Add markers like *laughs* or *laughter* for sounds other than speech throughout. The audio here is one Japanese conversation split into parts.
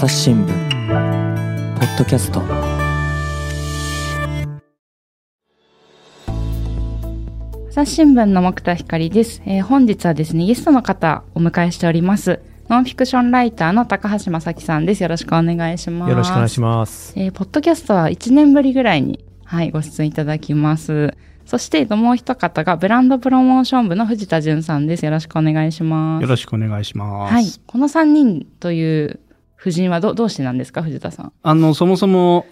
朝日新聞ポッドキャスト朝日新聞の木田光です、えー本日はですねゲストの方お迎えしておりますノンフィクションライターの高橋正樹さんですよろしくお願いしますよろしくお願いします。えーポッドキャストは1年ぶりぐらいに、はい、ご出演いただきます。そして、えっともう一方がブランドプロモーション部の藤田淳さんです。よろしくお願いします。よろしくお願いします。はい。この3人という夫人はどどうしてなんですか、藤田さん。あの、そもそも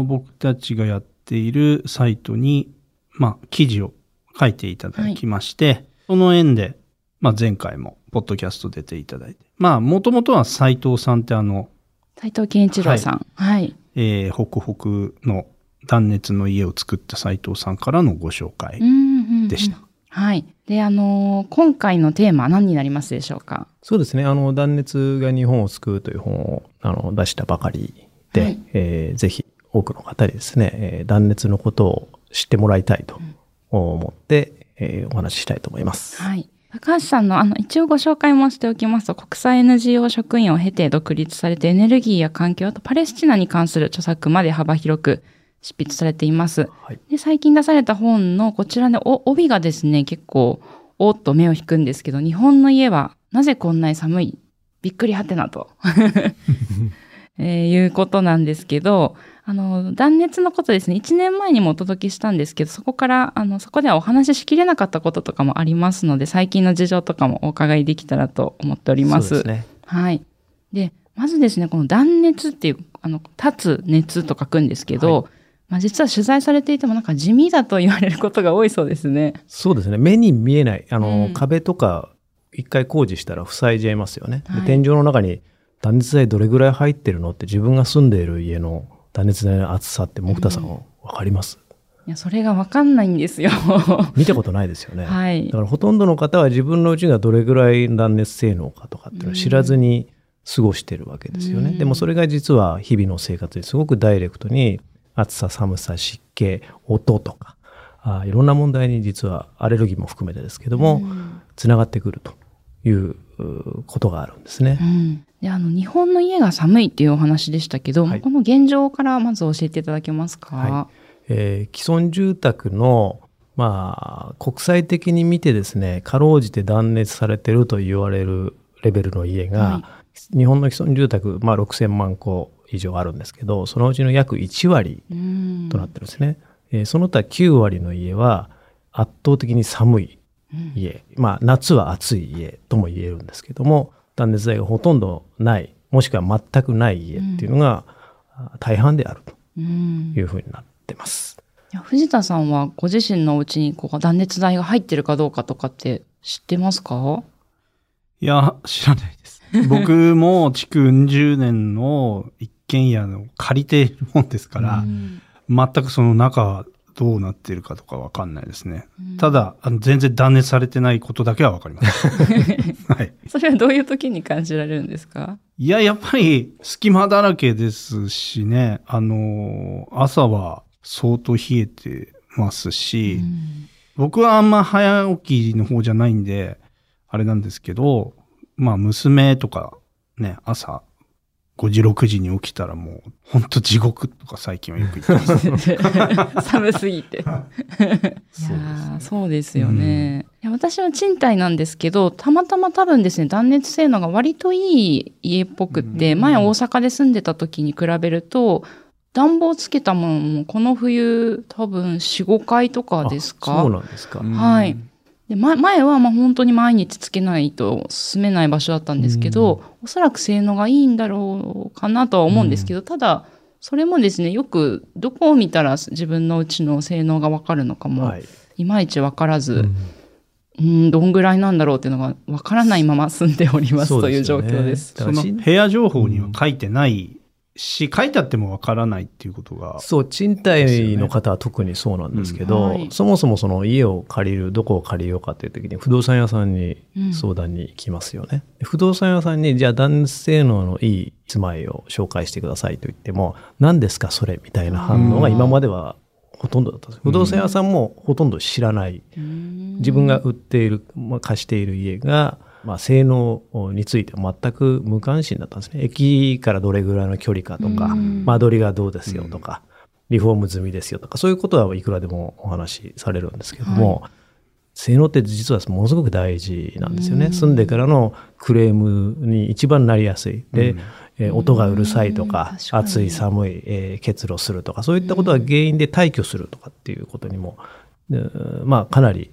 お僕たちがやっているサイトに、まあ、記事を書いていただきまして、その縁で、まあ、前回も、ポッドキャスト出ていただいて。まあ、もともとは斉藤さんってあの、斉藤健一郎さん。はい。えー、ホクホクの断熱の家を作った斉藤さんからのご紹介うんうんうんでした。はい。で、あのー今回のテーマは何になりますでしょうか？そうですね。あの、断熱が日本を救うという本をあの出したばかりで、はいえーぜひ多くの方にですね、えー断熱のことを知ってもらいたいと思って、えーお話ししたいと思います。はい。高橋さんの、あの、一応ご紹介もしておきますと、国際 NGO 職員を経て独立されて、エネルギーや環境、あとパレスチナに関する著作まで幅広く執筆されています。はい。で、最近出された本のこちらのお帯がですね、結構、おっと目を引くんですけど、日本の家はなぜこんなに寒い？びっくりはてなと、*laughs* えーいうことなんですけど、あの、断熱のことですね、1年前にもお届けしたんですけど、そこから、あの、そこではお話ししきれなかったこととかもありますので、最近の事情とかもお伺いできたらと思っております。そうですね。はい。で、まずですね、この断熱っていう、あの、立つ熱と書くんですけど、まあ実は取材されていてもなんか地味だと言われることが多いそうですね。そうですね。目に見えない。あの、うん壁とか一回工事したら塞いじゃいますよね。ではい天井の中に断熱材どれぐらい入ってるのって自分が住んでいる家の断熱材の厚さって木田さんわかります、いや、それがわかんないんですよ。*laughs* 見たことないですよね。はいだ。からほとんどの方は自分のうちがどれぐらい断熱性能かとかっていうのを知らずに過ごしてるわけですよね。うんでもそれが実は日々の生活にすごくダイレクトに暑さ、寒さ、湿気、音とか、あいろんな問題に実はアレルギーも含めてですけども、うん。つながってくるといううことがあるんですね。う。ん。で、あの、日本の家が寒いっていうお話でしたけど、はい。この現状からまず教えていただけますか、はえー既存住宅のまあ、国際的に見てですね、かろうじて断熱されてると言われるレベルの家が、は日本の既存住宅、まあ、6000万戸以上あるんですけど、そのうちの約1割うんとなってるんですね。えーその他9割の家は圧倒的に寒い家、まあ夏は暑い家とも言えるんですけども、断熱材がほとんどない、もしくは全くない家っていうのが、あ大半であるとうんいうふうになってます。いや藤田さんはご自身のお家にこう断熱材が入ってるかどうかとかって知ってますか？いや、知らないです。僕も築10年の一軒家の借りているもんですから、うん全くその中どうなってるかとかわかんないですね。うんただあの、全然断熱されてないことだけはわかります。*laughs* はい。それはどういう時に感じられるんですか？いや、やっぱり隙間だらけですしね、あの、朝は相当冷えてますし、うん僕はあんま早起きの方じゃないんで、あれなんですけど、まあ娘とかね、朝5時、6時に起きたらもう、ほんと地獄とか最近はよく言ってます。*laughs* 寒すぎて。*laughs* いやーそうですよね。いや私は賃貸なんですけど、たまたま多分ですね、断熱性能が割といい家っぽくって、前大阪で住んでた時に比べると、暖房つけたものもこの冬多分4、5回とかですか？あそうなんですか。はい。でま前はまあ本当に毎日つけないと住めない場所だったんですけど、おそらく性能がいいんだろうかなとは思うんですけど、ただ、それもですね、よくどこを見たら自分のうちの性能がわかるのかも、はい。い、まいちわからず、うんうん、どんぐらいなんだろうっていうのがわからないまま住んでおりますという状況です。その部屋情報には書いてないし、書いてあってもわからないっていうことが、そう、賃貸の方は特にそうなんですけど、うんはいそもそもその家を借りる、どこを借りようかという時に不動産屋さんにうん相談に行きますよね。不動産屋さんに、じゃあ断熱性能のいい住まいを紹介してくださいと言っても、何ですかそれみたいな反応が今まではほとんどだったんです。不動産屋さんもほとんど知らない。うん自分が売っている、まあ、貸している家が、まあ、性能について全く無関心だったんですね。駅からどれぐらいの距離かとか、間取りがどうですよとか、リフォーム済みですよとか、そういうことはいくらでもお話しされるんですけども、はい性能って実はものすごく大事なんですよね。住んでからのクレームに一番なりやすい。で、えー、音がうるさいとか、暑い寒い、えー、結露するとか、そういったことが原因で退去するとかっていうことにも、まあかなり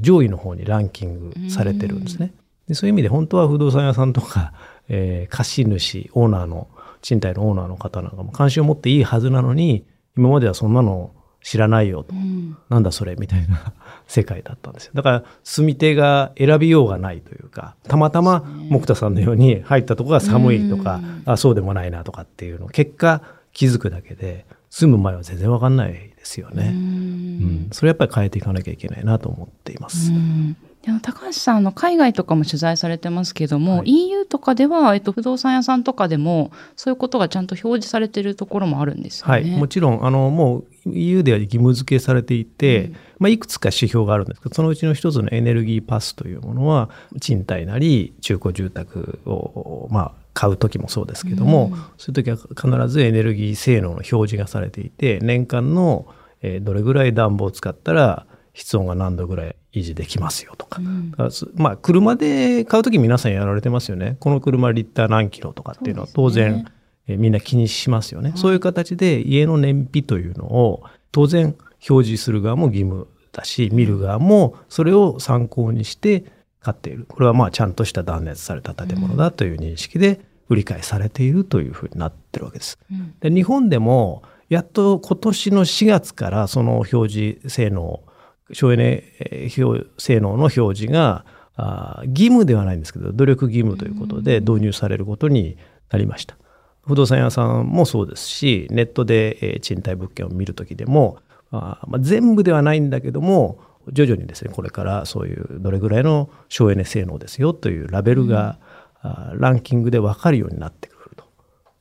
上位の方にランキングされてるんですね。でそういう意味で本当は不動産屋さんとか、*laughs* えー、貸主、オーナーの、賃貸のオーナーの方なんかも関心を持っていいはずなのに、今まではそんなの知らないよと、うん、なんだそれみたいな *laughs* 世界だったんですよ。だから住み手が選びようがないというかたまたま木田さんのように入ったとこが寒いとか、あそうでもないなとかっていうの結果気づくだけで住む前は全然わかんないですよね、うん、それやっぱり変えていかなきゃいけないなと思っています。高橋さんの海外とかも取材されてますけども、はい、EU とかでは、えっと、不動産屋さんとかでもそういうことがちゃんと表示されてるところもあるんですよね。はい、もちろんあのもう EU では義務付けされていて、うん、まあ、いくつか指標があるんですけどそのうちの一つのエネルギーパスというものは賃貸なり中古住宅を、まあ、買う時もそうですけども、うん、そういう時は必ずエネルギー性能の表示がされていて年間のどれぐらい暖房を使ったら室温が何度ぐらい維持できますよとか。うん、まあ、車で買う時皆さんやられてますよね。この車リッター何キロとかっていうのは当然、ね、えみんな気にしますよね、はい、そういう形で家の燃費というのを当然表示する側も義務だし、見る側もそれを参考にして買っている。これはまあちゃんとした断熱された建物だという認識で売り買いされているというふうになってるわけです。うん、で日本でもやっと今年の4月からその表示性能省エネ性能の表示が義務ではないんですけど努力義務ということで導入されることになりました。不動産屋さんもそうですしネットで賃貸物件を見る時でもまあ、全部ではないんだけども徐々にですねこれからそういうどれぐらいの省エネ性能ですよというラベルが、うん、ランキングで分かるようになってくると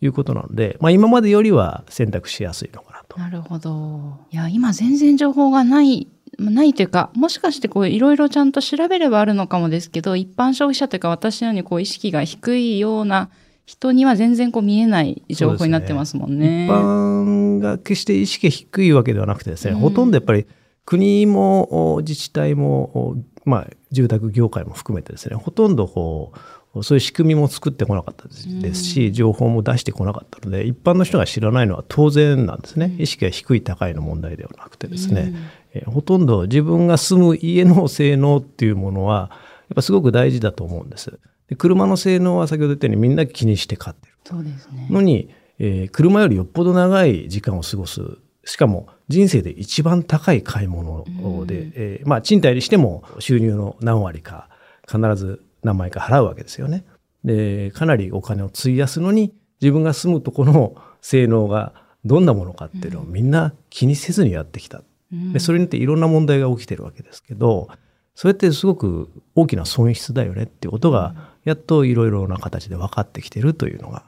いうことなので、まあ、今までよりは選択しやすいのかなと。なるほど。いや今全然情報がないないというか、もしかしてこういろいろちゃんと調べればあるのかもですけど、一般消費者というか私のようにこう意識が低いような人には全然こう見えない情報になってますもんね。ね一般が決して意識が低いわけではなくてですね、うん、ほとんどやっぱり国も自治体も、まあ、住宅業界も含めてですね、ほとんどこう、そういう仕組みも作ってこなかったですし、うん、情報も出してこなかったので、一般の人が知らないのは当然なんですね。意識が低い高いの問題ではなくてですね、えほとんど自分が住む家の性能っていうものは、やっぱすごく大事だと思うんです。で車の性能は先ほど言ったようにみんな気にして買ってる。そうですね。のに、えー、車よりよっぽど長い時間を過ごす。しかも人生で一番高い買い物で、うん、えー、まあ賃貸にしても収入の何割か必ず何枚か払うわけですよね。で、かなりお金を費やすのに自分が住むところの性能がどんなものかっていうのをみんな気にせずにやってきた。でそれによっていろんな問題が起きてるわけですけどそれってすごく大きな損失だよねっていうことがやっといろいろな形で分かってきてるというのが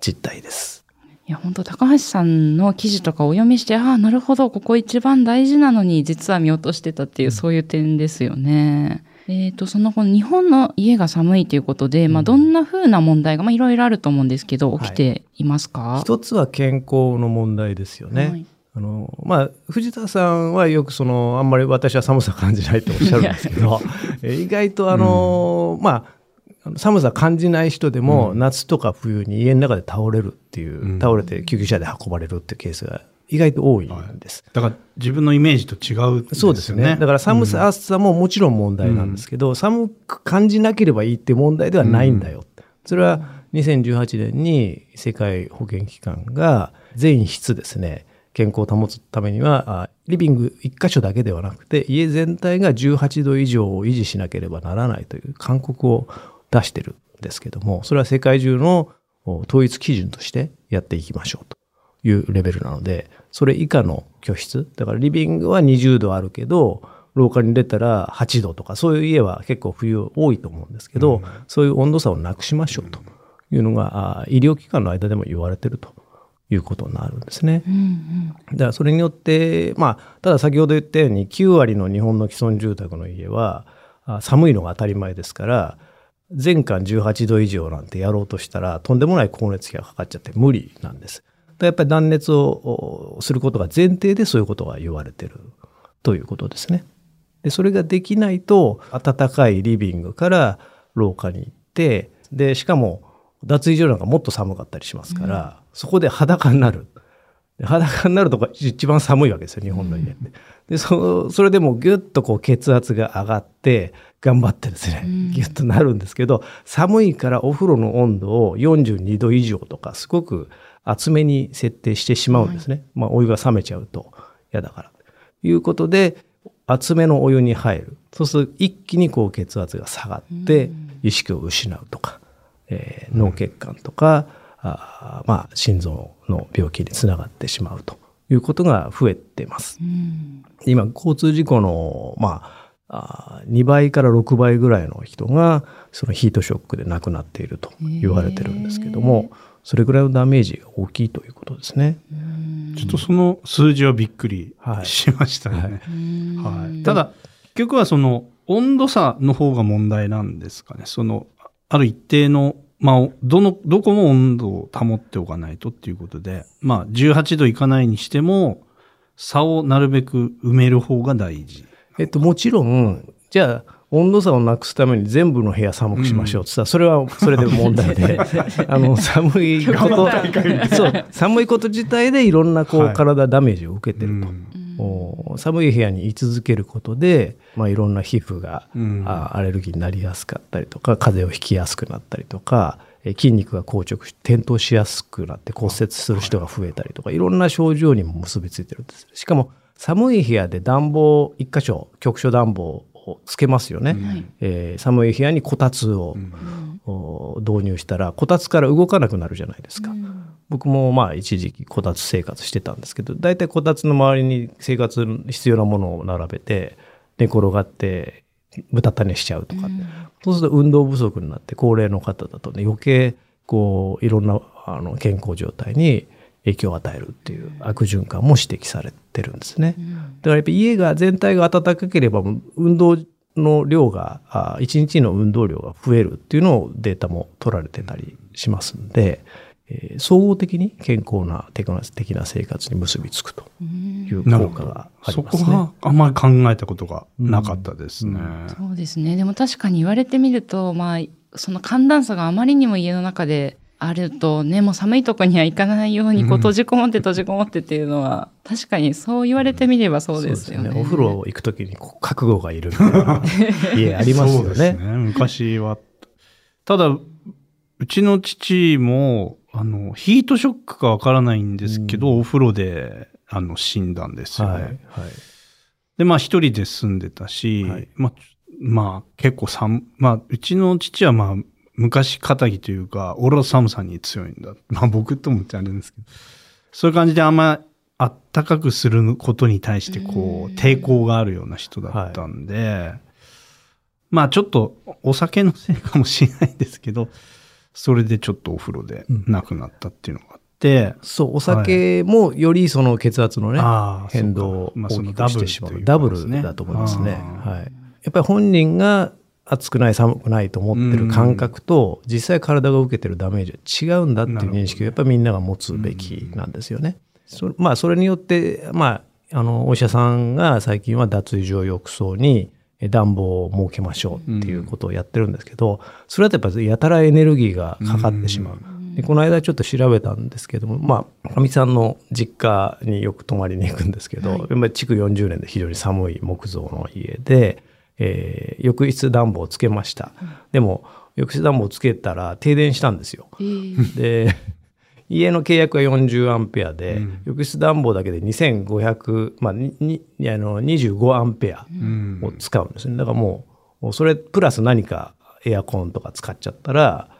実態です。いや本当高橋さんの記事とかお読みしてああなるほどここ一番大事なのに実は見落としてたっていう、そういう点ですよね。えっ、ー、とそのこの日本の家が寒いということで、まあ、どんなふうな問題が、まあ、いろいろあると思うんですけど起きていますか、はい、一つは健康の問題ですよね。はいあのまあ、藤田さんはよくそのあんまり私は寒さ感じないとおっしゃるんですけど意外とあの、うん、まあ寒さ感じない人でも、夏とか冬に家の中で倒れるっていう、うん、倒れて救急車で運ばれるっていうケースが意外と多いんです、はい、だから自分のイメージと違う、ね、そうですね。だから寒さ、暑さももちろん問題なんですけど、うん、寒く感じなければいいって問題ではないんだよ、それは2018年に世界保健機関が全室ですね健康を保つためにはリビング1箇所だけではなくて家全体が18度以上を維持しなければならないという勧告を出してるんですけどもそれは世界中の統一基準としてやっていきましょうというレベルなのでそれ以下の居室だからリビングは20度あるけど廊下に出たら8度とかそういう家は結構冬多いと思うんですけど、うん、そういう温度差をなくしましょうというのが医療機関の間でも言われてるということになるんですね。うんうん、だからそれによって、まあ、ただ先ほど言ったように9割の日本の既存住宅の家は寒いのが当たり前ですから全館18度以上なんてやろうとしたら、とんでもない光熱費がかかっちゃって無理なんです。やっぱり断熱をすることが前提でそういうことが言われてるということですね。で、それができないと、暖かいリビングから廊下に行って、で、しかも脱衣所なんかもっと寒かったりしますから、うん、そこで裸になる。裸になるとこ一番寒いわけですよ、日本の家って。うん、で、そ、それでもギュッとこう血圧が上がって、頑張ってですね、ギュッとなるんですけど、寒いからお風呂の温度を42度以上とか、すごく厚めに設定してしまうんですね。はい、まあ、お湯が冷めちゃうと嫌だから。ということで、厚めのお湯に入る。そうすると一気にこう血圧が下がって、意識を失うとか、えー、脳血管とか、あまあ、心臓の病気につながってしまうということが増えてます。今、交通事故の、まあ、あ2倍から6倍ぐらいの人がそのヒートショックで亡くなっていると言われてるんですけども、それぐらいのダメージが大きいということですね。ちょっとその数字はびっくりしましたね。はいはい、ただ、結局はその温度差の方が問題なんですかね。その、ある一定の、まあ、どの、どこも温度を保っておかないとっていうことで、まあ、18度いかないにしても、差をなるべく埋める方が大事。えっと、もちろん、じゃあ、温度差をなくすために全部の部屋寒くしましょうって言ったら、それはそれで問題で、*laughs* あの、寒いこと、そう、寒いこと自体でいろんなこう、体ダメージを受けてると。寒い部屋に居続けることで、まあ、いろんな皮膚が、うん、アレルギーになりやすかったりとか風邪をひきやすくなったりとか筋肉が硬直し転倒しやすくなって骨折する人が増えたりとか、いろんな症状にも結びついてるんです。しかも寒い部屋で暖房一箇所局所暖房をつけますよね、うん、えー、寒い部屋にこたつを、うん、導入したらこたつから動かなくなるじゃないですか、うん、僕もまあ一時期こたつ生活してたんですけど大体こたつの周りに生活必要なものを並べて寝転がってぶたた寝しちゃうとか、そうすると運動不足になって高齢の方だとね余計こういろんなあの健康状態に影響を与えるっていう悪循環も指摘されてるんですね。だからやっぱ家が全体が暖かければ運動の量が、一日の運動量が増えるっていうのをデータも取られてたりしますんで、えー、総合的に健康なテクノ的な生活に結びつくという効果がありますね。そこはあんまり考えたことがなかったですね。うんうん、そうですね。でも確かに言われてみると、まあ、その寒暖差があまりにも家の中であるとね、もう寒いとこには行かないようにこう閉じこもって閉じこもってっていうのは、確かにそう言われてみればそうですよね。ねお風呂行くときに覚悟がいるみたいな家 *laughs* ありますよね。そうですね。昔は。ただ、うちの父も、あの、ヒートショックかわからないんですけど、うん、お風呂で、あの、死んだんですよね。はい。はい、で、まあ一人で住んでたし、はい、まあ、まあ結構寒、まあうちの父はまあ昔仇というか、オロ寒さに強いんだ。まあ僕と思ってあれですけど、そういう感じであんまあったかくすることに対してこう、抵抗があるような人だったんで、はい、まあちょっとお酒のせいかもしれないんですけど、それでちょっとお風呂で亡くなったっていうのがあって、うん、そう、お酒もよりその血圧のね、はい、変動を大きくしてしまう。まあ、ダブルだと思いますね。はい。やっぱり本人が暑くない寒くないと思ってる感覚と、実際体が受けてるダメージは違うんだっていう認識をやっぱりみんなが持つべきなんですよね。そまあそれによってまああのお医者さんが最近は脱衣所浴槽に暖房を設けましょうっていうことをやってるんですけど、それだとやっぱりやたらエネルギーがかかってしまう。でこの間ちょっと調べたんですけども、まあ、かみさんの実家によく泊まりに行くんですけど、はい、築40年で非常に寒い木造の家で、えー、浴室暖房をつけました。でも、浴室暖房をつけたら停電したんですよ。えー、で、家の契約は40アンペアで、うん、浴室暖房だけで2500、まあ、にあの25アンペアを使うんですね。だからもう、それプラス何かエアコンとか使っちゃったら、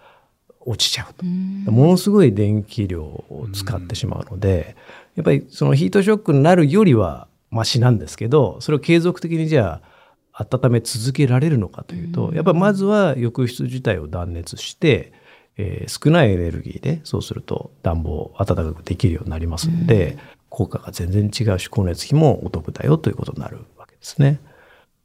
落ちちゃうと。ものすごい電気量を使ってしまうので、やっぱりそのヒートショックになるよりはマシなんですけど、それを継続的にじゃあ、温め続けられるのかというと、やっぱりまずは浴室自体を断熱して、えー、少ないエネルギーでそうすると暖房を暖かくできるようになりますので、効果が全然違うし光熱費もお得だよということになるわけですね。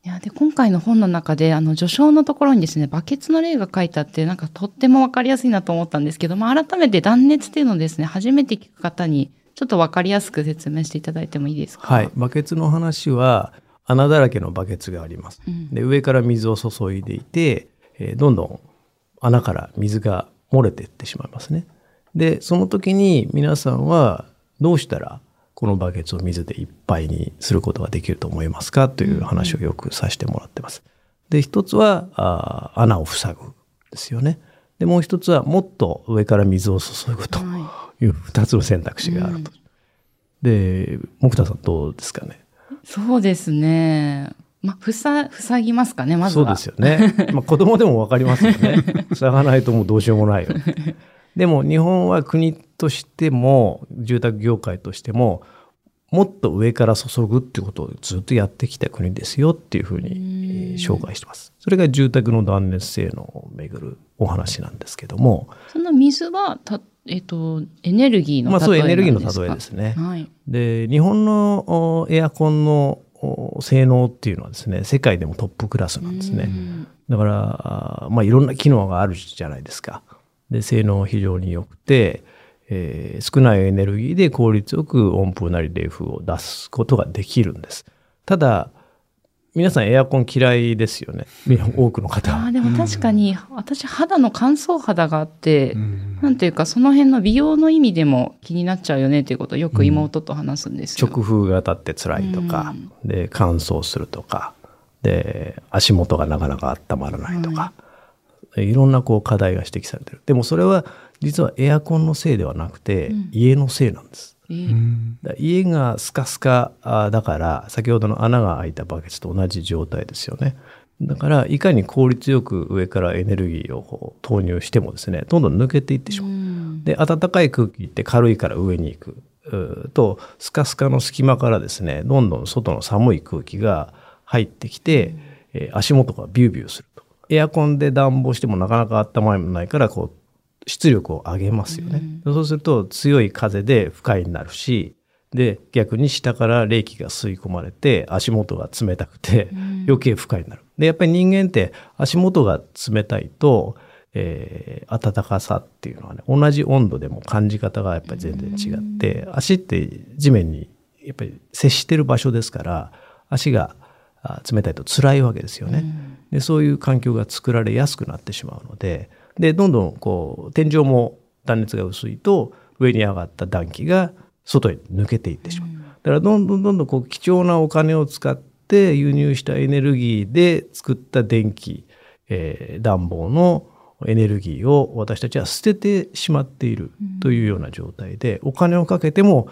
いや、で、今回の本の中で、あの、序章のところにですね、バケツの例が書いてあって、なんかとってもわかりやすいなと思ったんですけど、まあ、改めて断熱っていうのをですね、初めて聞く方に、ちょっとわかりやすく説明していただいてもいいですか？はい。バケツの話は、穴だらけのバケツがあります。うんで、上から水を注いでいて、えーどんどん穴から水が漏れていってしまいますね。で、その時に皆さんはどうしたらこのバケツを水でいっぱいにすることができると思いますかという話をよくさせてもらってます。で、一つはあー穴を塞ぐですよね。で、もう一つはもっと上から水を注ぐとはいう二つの選択肢があると。で、木田さんどうですかね？そうですね。まあ、ふさ、塞ぎますかね、まずは。そうですよね。*laughs* まあ子供でもわかりますよね。塞がないともうどうしようもないよ。でも日本は国としても住宅業界としてももっと上から注ぐっていうことをずっとやってきた国ですよっていうふうにえー紹介してます。それが住宅の断熱性能をめぐるお話なんですけども、その水は、た、えっ、と、エネルギーの例えまあそうエネルギーの例えですね。はい。で日本のおエアコンのお性能っていうのはですね世界でもトップクラスなんですね。うんだから、まあ、いろんな機能があるじゃないですか。で、性能非常に良くて、えー少ないエネルギーで効率よく温風なり冷風を出すことができるんです。ただ、皆さんエアコン嫌いですよね。多くの方は。ああ、でも確かに、私肌の乾燥肌があって、うんなんていうか、その辺の美容の意味でも気になっちゃうよねっていうことをよく妹と話すんですよ。直風が当たって辛いとか、で、乾燥するとか、で、足元がなかなか温まらないとか、いろんなこう課題が指摘されてる。でもそれは実はエアコンのせいではなくて、うん家のせいなんです。えー家がスカスカあだから先ほどの穴が開いたバケツと同じ状態ですよね。だからいかに効率よく上からエネルギーを投入してもですねどんどん抜けていってしまう。うんで暖かい空気って軽いから上に行くとスカスカの隙間からですねどんどん外の寒い空気が入ってきて、えー足元がビュービューすると。エアコンで暖房してもなかなか温まらないからこう出力を上げますよね。そうすると強い風で不快になるしで逆に下から冷気が吸い込まれて足元が冷たくてん余計不快になる。でやっぱり人間って足元が冷たいと、えー暖かさっていうのはね同じ温度でも感じ方がやっぱり全然違って足って地面にやっぱり接してる場所ですから足があ冷たいと辛いわけですよね。でそういう環境が作られやすくなってしまうのででどんどんこう天井も断熱が薄いと上に上がった暖気が外に抜けていってしまう。だからどんどんどんどんこう貴重なお金を使って輸入したエネルギーで作った電気、えー暖房のエネルギーを私たちは捨ててしまっているというような状態で、お金をかけても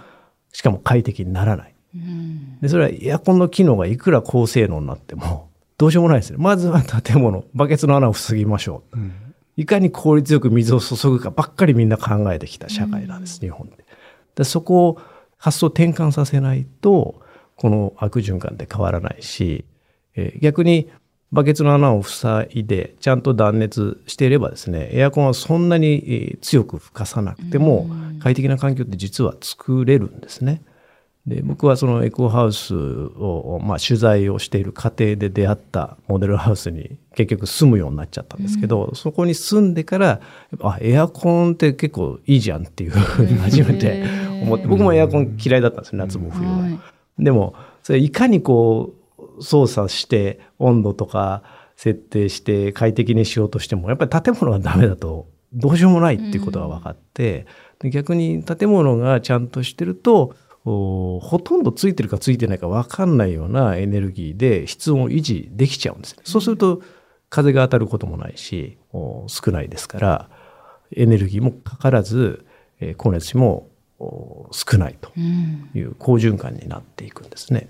しかも快適にならない。うんでそれはエアコンの機能がいくら高性能になってもどうしようもないですね。まずは建物、バケツの穴を塞ぎましょう。うんいかに効率よく水を注ぐかばっかりみんな考えてきた社会なんです、日本で。でそこを発想転換させないと、この悪循環って変わらないし、えー逆にバケツの穴を塞いでちゃんと断熱していればですね、エアコンはそんなにえー強く吹かさなくても快適な環境って実は作れるんですね。で僕はそのエコハウスを、まあ、取材をしている過程で出会ったモデルハウスに結局住むようになっちゃったんですけど、そこに住んでからあエアコンって結構いいじゃんっていうふうに初めて思って僕もエアコン嫌いだったんですよ夏も冬は。はい。でもそれいかにこう操作して温度とか設定して快適にしようとしてもやっぱり建物がダメだとどうしようもないっていうことが分かって、で逆に建物がちゃんとしてるとおほとんどついてるかついてないか分かんないようなエネルギーで室温を維持できちゃうんですね。そうすると風が当たることもないしお少ないですからエネルギーもかからず、えー光熱費もお少ないとうんいう好循環になっていくんですね。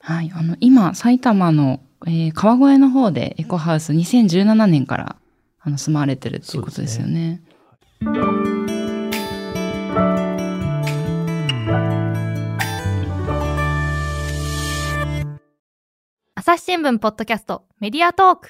はい。あの、今、埼玉の、えー川越の方でエコハウス2017年から、あの、住まわれてるっていうことですよね。朝日新聞ポッドキャストメディアトーク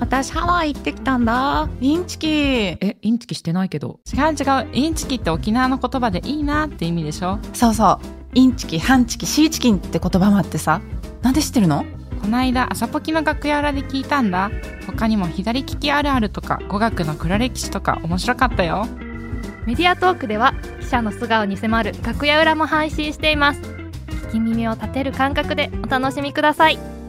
私ハワイ行ってきたんだ。インチキ。え、インチキしてないけど。違う違う。インチキって沖縄の言葉でいいなって意味でしょそうそう。インチキ、ハンチキ、シーチキンって言葉もあってさ。なんで知ってるの？この間朝ポキの楽屋裏で聞いたんだ他にも左利きあるあるとか語学の黒歴史とか面白かったよメディアトークでは記者の素顔に迫る楽屋裏も配信しています聞き耳を立てる感覚でお楽しみください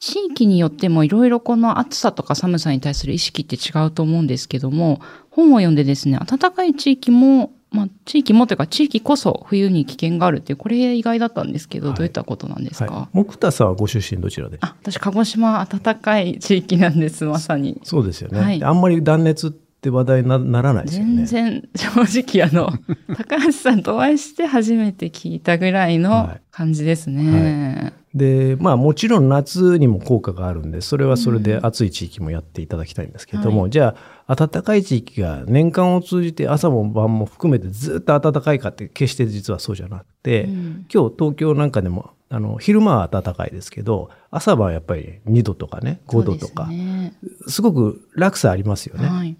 地域によってもいろいろこの暑さとか寒さに対する意識って違うと思うんですけども本を読んでですね暖かい地域もまあ、地域もというか地域こそ冬に危険があるっていうこれ意外だったんですけど、はい。どういったことなんですか、はい、木田さんはご出身どちらで？あ私鹿児島暖かい地域なんですまさに。そうですよね、はい。であんまり断熱って話題になならないですよね。全然正直あの *laughs* 高橋さんとお会いして初めて聞いたぐらいのはい。感じですね、でまあもちろん夏にも効果があるんでそれはそれで暑い地域もやっていただきたいんですけれども、はじゃあ暖かい地域が年間を通じて朝も晩も含めてずっと暖かいかって決して実はそうじゃなくて、うん。今日東京なんかでもあの昼間は暖かいですけど朝晩はやっぱり2度とかね5度とかすね。すごく落差ありますよね。はい。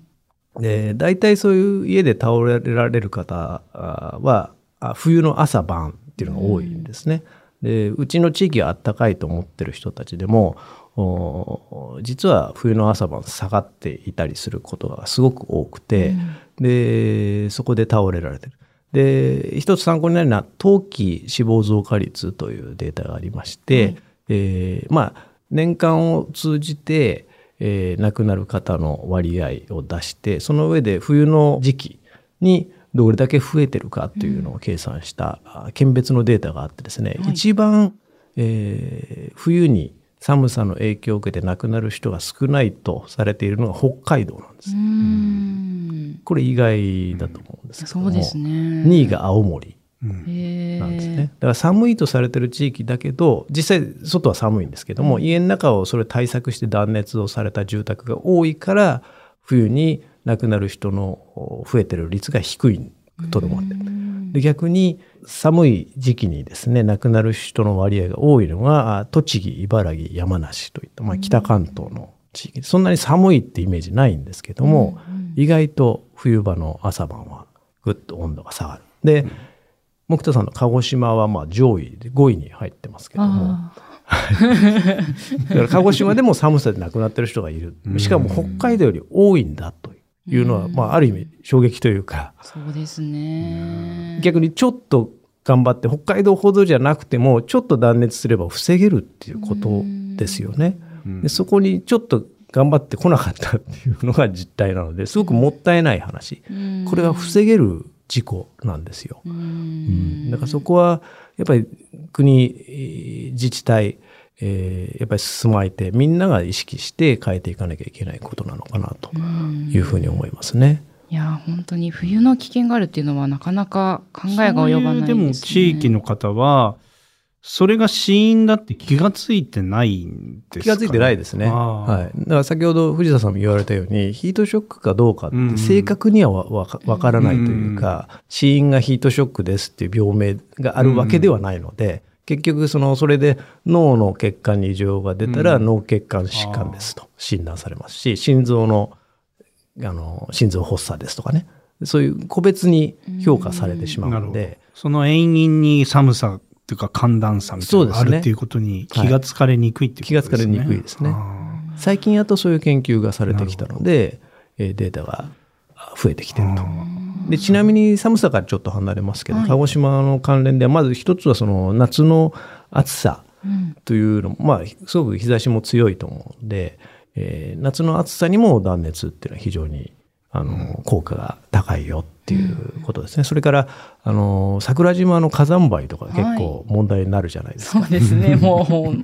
で大体そういう家で倒れられる方あはあ冬の朝晩っていうのが多いんですね。でうちの地域は暖かいと思ってる人たちでもお実は冬の朝晩下がっていたりすることがすごく多くて、でそこで倒れられてる。で一つ参考になるのは冬季死亡増加率というデータがありまして、えーまあ年間を通じて、えー亡くなる方の割合を出してその上で冬の時期にどれだけ増えてるかというのを計算した、あ県別のデータがあってですね、はい。一番、えー冬に寒さの影響を受けて亡くなる人が少ないとされているのが北海道なんです。ん。これ意外だと思うんですけども、そうですね。2位が青森。なんですね。だから寒いとされてる地域だけど実際外は寒いんですけども、家の中をそれ対策して断熱をされた住宅が多いから冬に亡くなる人のお増えてる率が低いとどまって。る。で逆に寒い時期にですね亡くなる人の割合が多いのがあ栃木茨城山梨といった、まあ、北関東の地域。でそんなに寒いってイメージないんですけども、意外と冬場の朝晩はぐっと温度が下がる。で、木田さんの鹿児島はまあ上位で5位に入ってますけども。あだから鹿児島でも寒さで亡くなってる人がいる。*laughs* しかも北海道より多いんだというのは、まあ、ある意味衝撃というか。ーそうですね。逆にちょっと頑張って北海道ほどじゃなくてもちょっと断熱すれば防げるっていうことですよね。でそこにちょっと頑張ってこなかったっていうのが実態なのですごくもったいない話。うん。これは防げる事故なんですよ。ううん。んだからそこはやっぱり国えー自治体、えーやっぱり住まいてみんなが意識して変えていかなきゃいけないことなのかなというふうに思いますね。いや本当に冬の危険があるっていうのはなかなか考えが及ばないです、ね、でも地域の方は、それが死因だって気がついてないんですか、気がついてないですね。はい。だから先ほど藤田さんも言われたように、ヒートショックかどうかっうんうん。て正確にはわわかわからないというか、死因がヒートショックですっていう病名があるわけではないので、結局そのそれで脳の血管に異常が出たらうん。脳血管疾患ですと診断されますし、心臓のあの心臓発作ですとかね、そういう個別に評価されてしまうので、。その遠因に寒さっていうか寒暖差みたいなのがあるっていうことに気がつかれにくいっていうことですね。気がつかれにくいですね。あ最近やっとそういう研究がされてきたので、えーデータがあ増えてきてると。でちなみに寒さからちょっと離れますけど、はい。鹿児島の関連ではまず一つはその夏の暑さうん。というのも、まあ、すごく日差しも強いと思うので、えー夏の暑さにも断熱っていうのは非常にあの、効果が高いよっていうことですね。それからあの桜島の火山灰とか結構問題になるじゃないですか。そうですね。*laughs* も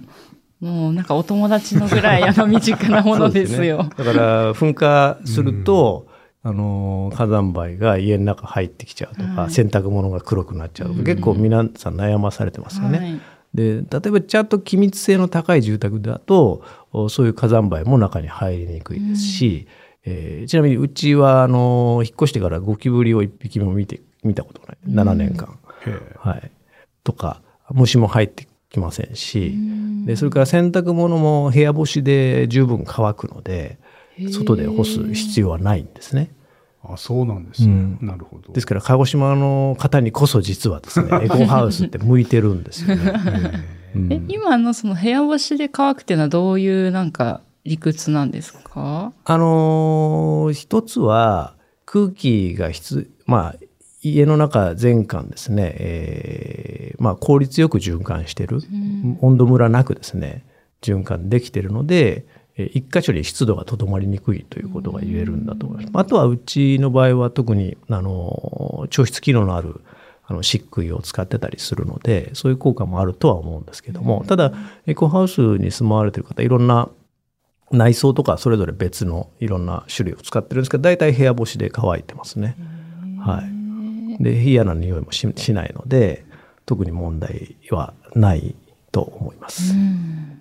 うもうなんかお友達のぐらいあの身近なものですよ。ね。だから噴火すると、あの火山灰が家の中入ってきちゃうとか、はい。洗濯物が黒くなっちゃうとか、結構皆さん悩まされてますよね。はい。で例えばちゃんと気密性の高い住宅だとおそういう火山灰も中に入りにくいですし、えーちなみにうちはあの引っ越してからゴキブリを一匹も見て見たことない。7年間、ーへーはい、とか虫も入ってきませんし、でそれから洗濯物も部屋干しで十分乾くので外で干す必要はないんですね。あ、そうなんですね。うん。なるほど。ですから鹿児島の方にこそ実はですね *laughs* エコハウスって向いてるんですよね。うん。え、今のその部屋干しで乾くっていうのはどういうなんか理屈なんですか？あのー一つは空気が必まあ家の中全館ですね、えーまあ、効率よく循環してる、温度ムラなくですね循環できてるのでえー一箇所に湿度がとどまりにくいということが言えるんだと思います。あとはうちの場合は特にあの調湿機能のあるあの漆喰を使ってたりするのでそういう効果もあるとは思うんですけどもただエコハウスに住まわれてる方いろんな内装とかそれぞれ別のいろんな種類を使ってるんですけど大体部屋干しで乾いてますね。はい、で嫌な匂いもししないので特に問題はないと思います。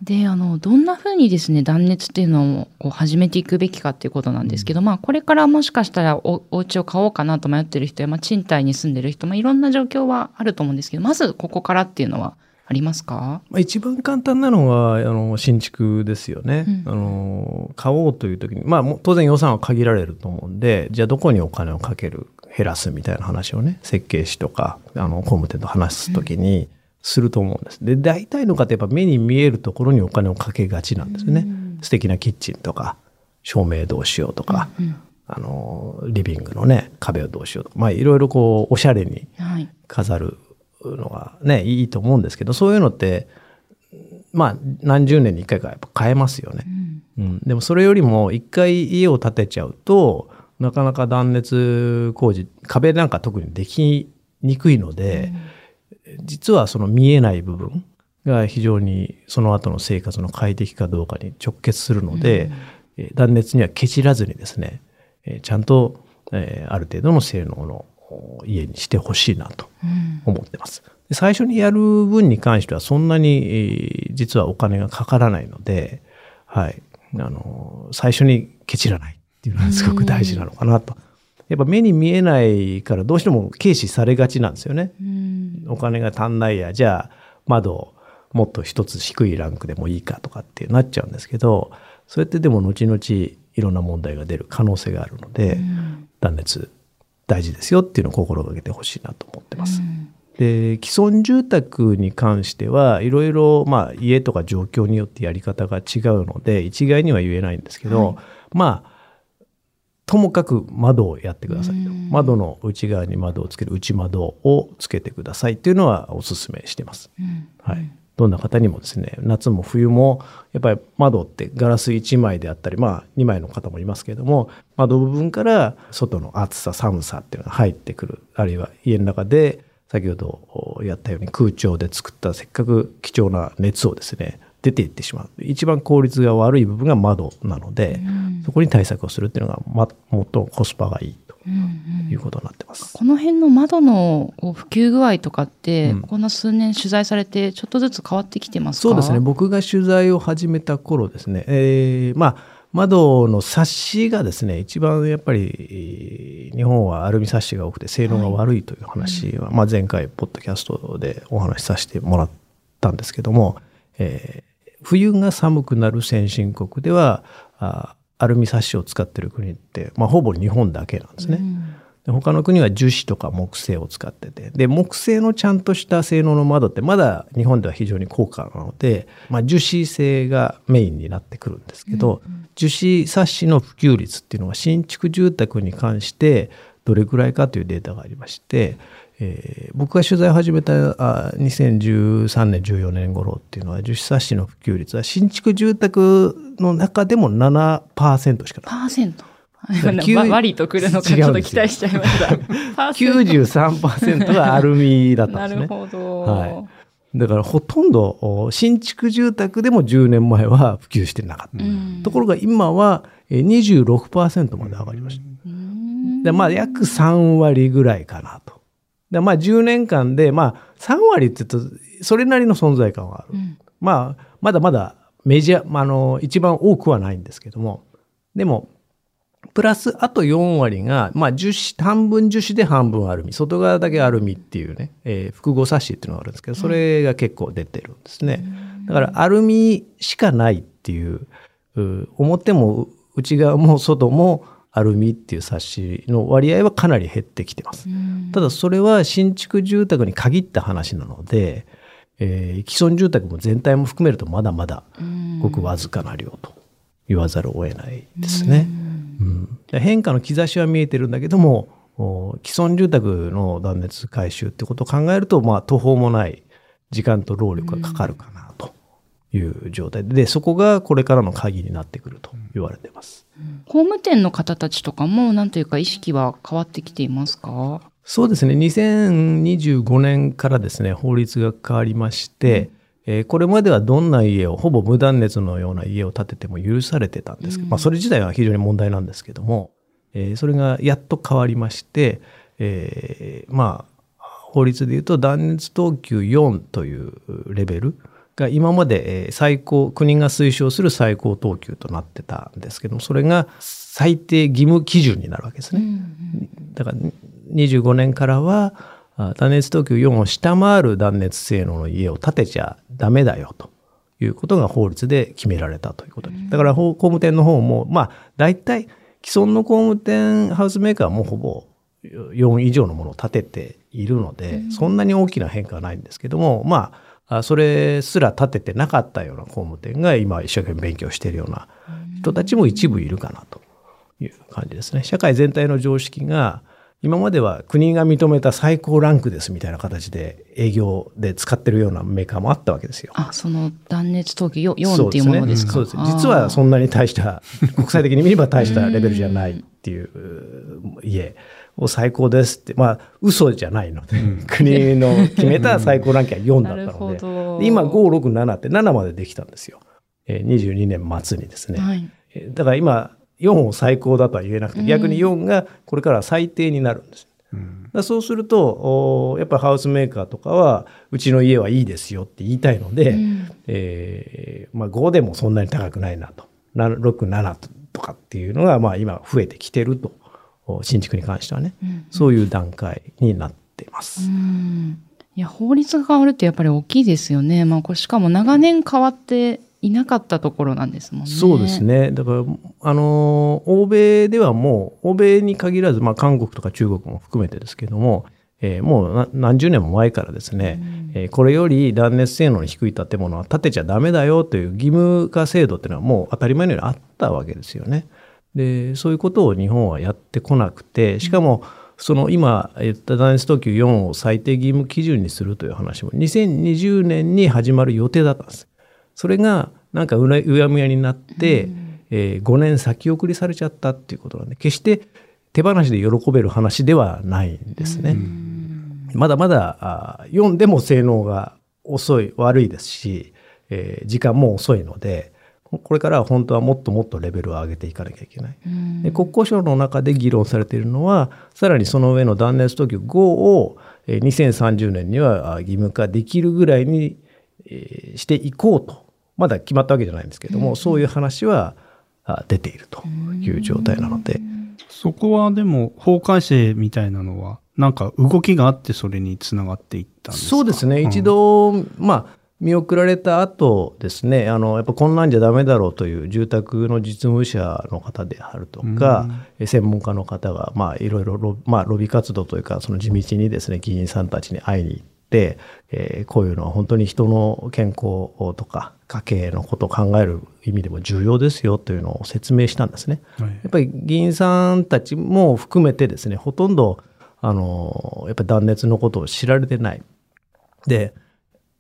で、あの、どんな風にですね、断熱っていうのをこう始めていくべきかっていうことなんですけど、まあ、これからもしかしたらおお家を買おうかなと迷ってる人や、まあ、賃貸に住んでる人、まあ、いろんな状況はあると思うんですけど、まずここからっていうのはありますか？まあ、一番簡単なのはあの新築ですよね、うん。あの買おうという時に、まあ、当然予算は限られると思うんでじゃあどこにお金をかける減らすみたいな話をね設計士とかあの工務店と話す時にすると思うんです。で大体の方やっぱ目に見えるところにお金をかけがちなんですよね。素敵なキッチンとか照明どうしようとか、あのリビングのね壁をどうしようとかまあいろいろこうおしゃれにはい。飾るのがねいいと思うんですけどそういうのってまあ何十年に一回かやっぱ変えますよね。うん、でもそれよりも一回家を建てちゃうとなかなか断熱工事壁なんか特にできにくいので、実はその見えない部分が非常にその後の生活の快適かどうかに直結するので、えー断熱にはケチらずにですね、えーちゃんと、えーある程度の性能のお家にしてほしいなと思ってます。で最初にやる分に関してはそんなに、えー実はお金がかからないので、はい、あの最初にケチらないっていうのはすごく大事なのかなと。やっぱ目に見えないからどうしても軽視されがちなんですよね。お金が足んないやじゃあ窓をもっと一つ低いランクでもいいかとかってなっちゃうんですけどそうやってでも後々いろんな問題が出る可能性があるので、断熱大事ですよっていうのを心がけてほしいなと思ってます。で既存住宅に関してはいろいろまあ家とか状況によってやり方が違うので一概には言えないんですけど、まあともかく窓をやってくださいと。窓の内側に窓をつける内窓をつけてくださいっていうのはお勧めしてます。はい、どんな方にもですね夏も冬もやっぱり窓ってガラス1枚であったりまあ2枚の方もいますけれども窓部分から外の暑さ寒さっていうのが入ってくるあるいは家の中で先ほどやったように空調で作ったせっかく貴重な熱をですね出ていってしまう。一番効率が悪い部分が窓なので、そこに対策をするっていうのが、ま、最もコスパがいいということになってます。この辺の窓の普及具合とかって、うん。この数年取材されてちょっとずつ変わってきてますか？そうですね。僕が取材を始めた頃ですね、えーまあ窓のサッシがですね一番やっぱりえー日本はアルミサッシが多くて性能が悪いという話は、まあ、前回ポッドキャストでお話しさせてもらったんですけども、えー冬が寒くなる先進国ではあアルミサッシを使ってる国って、まあ、ほぼ日本だけなんですね。で他の国は樹脂とか木製を使ってて。で木製のちゃんとした性能の窓ってまだ日本では非常に高価なので、まあ、樹脂製がメインになってくるんですけど、樹脂サッシの普及率っていうのは新築住宅に関してどれくらいかというデータがありまして、えー僕が取材を始めたあ2013年14年頃っていうのは樹脂サッシの普及率は新築住宅の中でも7%しかない。パーセントら急 *laughs* わ割とくるのかちょっと期待しちゃいました。*laughs* パーセント93%がアルミだったですね。なんるほど。はいだからほとんどお新築住宅でも10年前は普及してなかった。うんところが今はえー26%まで上がりました。でまあ約3割ぐらいかなと。でまあ10年間でまあ3割って言うとそれなりの存在感はある。んまあまだまだメジャー、まあ、あの一番多くはないんですけどもでもプラスあと4割が、まあ、樹脂半分樹脂で半分アルミ外側だけアルミっていうね、えー複合サッシっていうのがあるんですけどそれが結構出てるんですね。だからアルミしかないっていうう表も内側も外もアルミっていう冊子の割合はかなり減ってきてます。ただそれは新築住宅に限った話なので、えー、既存住宅も全体も含めるとまだまだごくわずかな量と言わざるを得ないですね。うん、変化の兆しは見えてるんだけども既存住宅の断熱改修ってことを考えると、まあ、途方もない時間と労力がかかるかな。という状態ででそこがこれからの鍵になってくると言われてます。工務店の方たちとかもなんというか意識は変わってきていますか？そうですね。2025年からですね法律が変わりまして、うん、えー、これまではどんな家をほぼ無断熱のような家を建てても許されてたんですけど、うん、まあ、それ自体は非常に問題なんですけども、えー、それがやっと変わりまして、えー、まあ法律でいうと断熱等級4というレベルが今まで最高国が推奨する最高等級となってたんですけどもそれが最低義務基準になるわけですね。うんうん、だから25年からは断熱等級4を下回る断熱性能の家を建てちゃダメだよということが法律で決められたということです。だから工務店の方もまあ大体既存の工務店ハウスメーカーもほぼ4以上のものを建てているので、そんなに大きな変化はないんですけどもまあそれすら建ててなかったような工務店が今一生懸命勉強しているような人たちも一部いるかなという感じですね。社会全体の常識が今までは国が認めた最高ランクですみたいな形で営業で使ってるようなメーカーもあったわけですよ。あ、その断熱陶器4っていうものですか？そうですね。実はそんなに大した、国際的に見れば大したレベルじゃないっていう家を最高ですって、まあ嘘じゃないので、国の決めた最高ランキングは4だったので、今5、6、7って7までできたんですよ。22年末にですね。はい、だから今、4を最高だとは言えなくて逆に4がこれから最低になるんです。うん、そうするとやっぱハウスメーカーとかはうちの家はいいですよって言いたいので、うん、えー、まあ、5でもそんなに高くないなと。67とかっていうのがまあ今増えてきてると新築に関してはね、うん、そういう段階になってます。いや法律が変わるってやっぱり大きいですよね。まあ、これしかも長年変わっていなかったところなんですもんね。そうですね。だから、あの、欧米ではもう、欧米に限らず、まあ、韓国とか中国も含めてですけども、えー、もう何十年も前からですね、うん、えー、これより断熱性能の低い建物は建てちゃダメだよという義務化制度っていうのはもう当たり前のようにあったわけですよね。で、そういうことを日本はやってこなくて、しかも、その今言った断熱等級4を最低義務基準にするという話も2020年に始まる予定だったんです。それがなんかうやむやになって、うん、えー、5年先送りされちゃったっていうことなんで決して手放しで喜べる話ではないんですね。うん、まだまだあ読んでも性能が遅い悪いですし、えー、時間も遅いのでこれからは本当はもっともっとレベルを上げていかなきゃいけない。で国交省の中で議論されているのはさらにその上の断熱特許5を2030年には義務化できるぐらいにしていこうと。まだ決まったわけじゃないんですけども、うん、そういう話は出ているという状態なので。そこはでも法改正みたいなのはなんか動きがあってそれにつながっていったんですか？そうですね、一度、まあ見送られた後ですねあのやっぱこんなんじゃダメだろうという住宅の実務者の方であるとか、うん、専門家の方が、まあ、いろいろロ,、まあ、ロビー活動というかその地道にですね議員さんたちに会いに行って、えー、こういうのは本当に人の健康とか家計のことを考える意味でも重要ですよというのを説明したんですね。はい、やっぱり議員さんたちも含めてですねほとんどあのやっぱり断熱のことを知られてない。で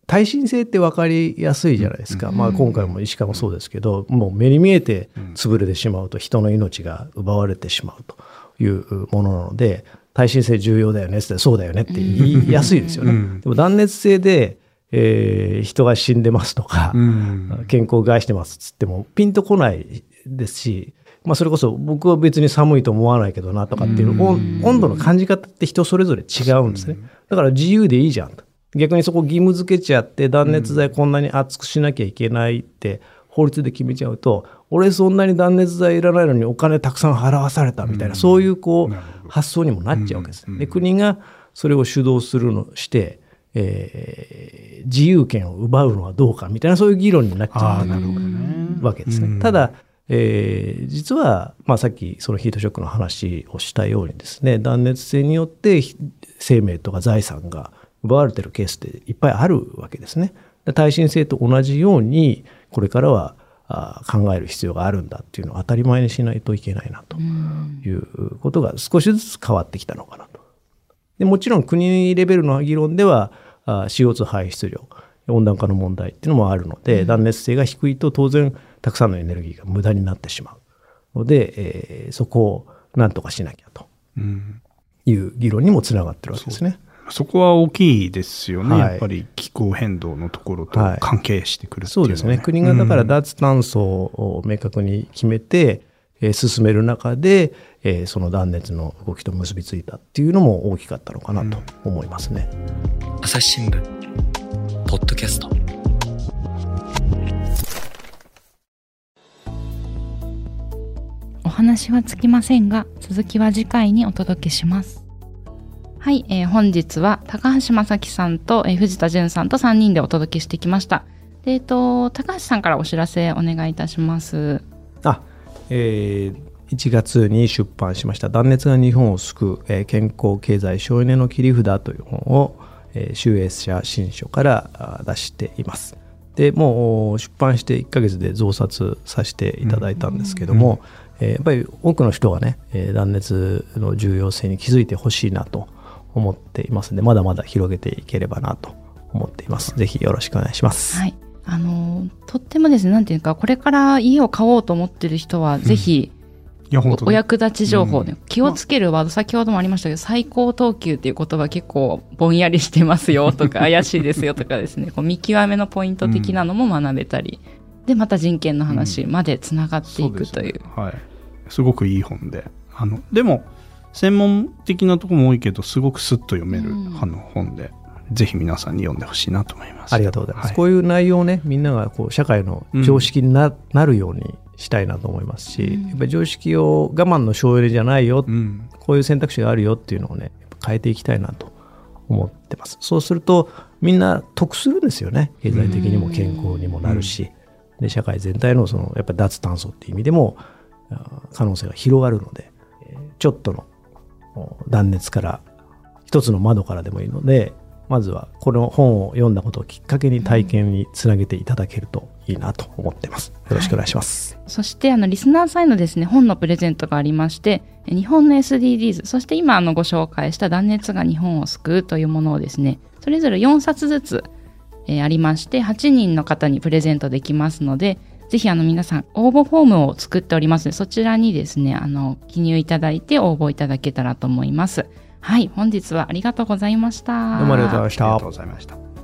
耐震性って分かりやすいじゃないですか、うん、まあ、今回も石川もそうですけど、もう目に見えて潰れてしまうと人の命が奪われてしまうというものなので耐震性重要だよねってそうだよねって言いやすいですよね。うん、でも断熱性でえー、人が死んでますとか、うん、健康を害してますっつってもピンとこないですし、まあ、それこそ僕は別に寒いと思わないけどなとかっていう、うん、温度の感じ方って人それぞれ違うんですね。だから自由でいいじゃんと。逆にそこ義務付けちゃって断熱材こんなに厚くしなきゃいけないって法律で決めちゃうと、俺そんなに断熱材いらないのにお金たくさん払わされたみたいな、そういうこう発想にもなっちゃうわけです。で国がそれを主導するのして、えー、自由権を奪うのはどうかみたいなそういう議論になっちゃうわけですね。ただえー実は、まあ、さっきそのヒートショックの話をしたようにですね断熱性によってひ生命とか財産が奪われてるケースっていっぱいあるわけですね。で耐震性と同じようにこれからはあ考える必要があるんだっていうのを当たり前にしないといけないなということが少しずつ変わってきたのかなと。でもちろん国レベルの議論ではあ CO2 排出量温暖化の問題っていうのもあるので、断熱性が低いと当然たくさんのエネルギーが無駄になってしまうので、えーそこをなんとかしなきゃとうんいう議論にもつながってるわけですね。そこは大きいですよね、はい。やっぱり気候変動のところとはい。関係してくるっていうのは、そうですね。国がだから脱炭素を明確に決めて、えー進める中で、えーその断熱の動きと結びついたっていうのも大きかったのかなと思いますね。朝日新聞。ポッドキャスト。お話はつきませんが、続きは次回にお届けします。はい、えー本日は高橋正樹さんと、えー藤田淳さんと3人でお届けしてきました。でえっ、と、高橋さんからお知らせお願いいたします。あ、えー1月に出版しました「断熱が日本を救う、えー健康経済省エネの切り札」という本を、えー集英社新書からあ出しています。でもう出版して1ヶ月で増刷させていただいたんですけども、えーやっぱり多くの人がね、えー断熱の重要性に気づいてほしいなと思っていますのでまだまだ広げていければなと思っています。ぜひよろしくお願いします。はい。あのーとってもですね、なんていうか、これから家を買おうと思ってる人は、ぜひ、いや、本当お役立ち情報ね、うん気をつけるワード、先ほどもありましたけど、最高等級っていう言葉結構ぼんやりしてますよとか、*laughs* 怪しいですよとかですね、こう見極めのポイント的なのも学べたり、で、また人権の話までつながっていくという。はい。すごくいい本で。あの、でも、専門的なところも多いけど、すごくスッと読める、うんあの本で、ぜひ皆さんに読んでほしいなと思います。ありがとうございます。はいこういう内容をね、みんながこう社会の常識にな,、なるようにしたいなと思いますし、うんやっぱり常識を我慢の省エネじゃないよ、うん。こういう選択肢があるよっていうのをね、やっぱ変えていきたいなと思ってます。そうすると、みんな得するんですよね。経済的にも健康にもなるし、で社会全体のそのやっぱり脱炭素っていう意味でも可能性が広がるので、えーちょっとのお断熱から一つの窓からでもいいので、まずはこの本を読んだことをきっかけに体験につなげていただけるといいなと思ってます。よろしくお願いします。そして、あの、リスナーさんへのですね、本のプレゼントがありまして、日本の SDGs、そして今、あの、ご紹介した断熱が日本を救うというものをですね、それぞれ4冊ずつ、えーありまして、8人の方にプレゼントできますので、ぜひ、あの、皆さん、応募フォームを作っておりますので、そちらにですね、あの、記入いただいて応募いただけたらと思います。はい、本日はありがとうございました。どうもありがとうございましたありがとう。ございました。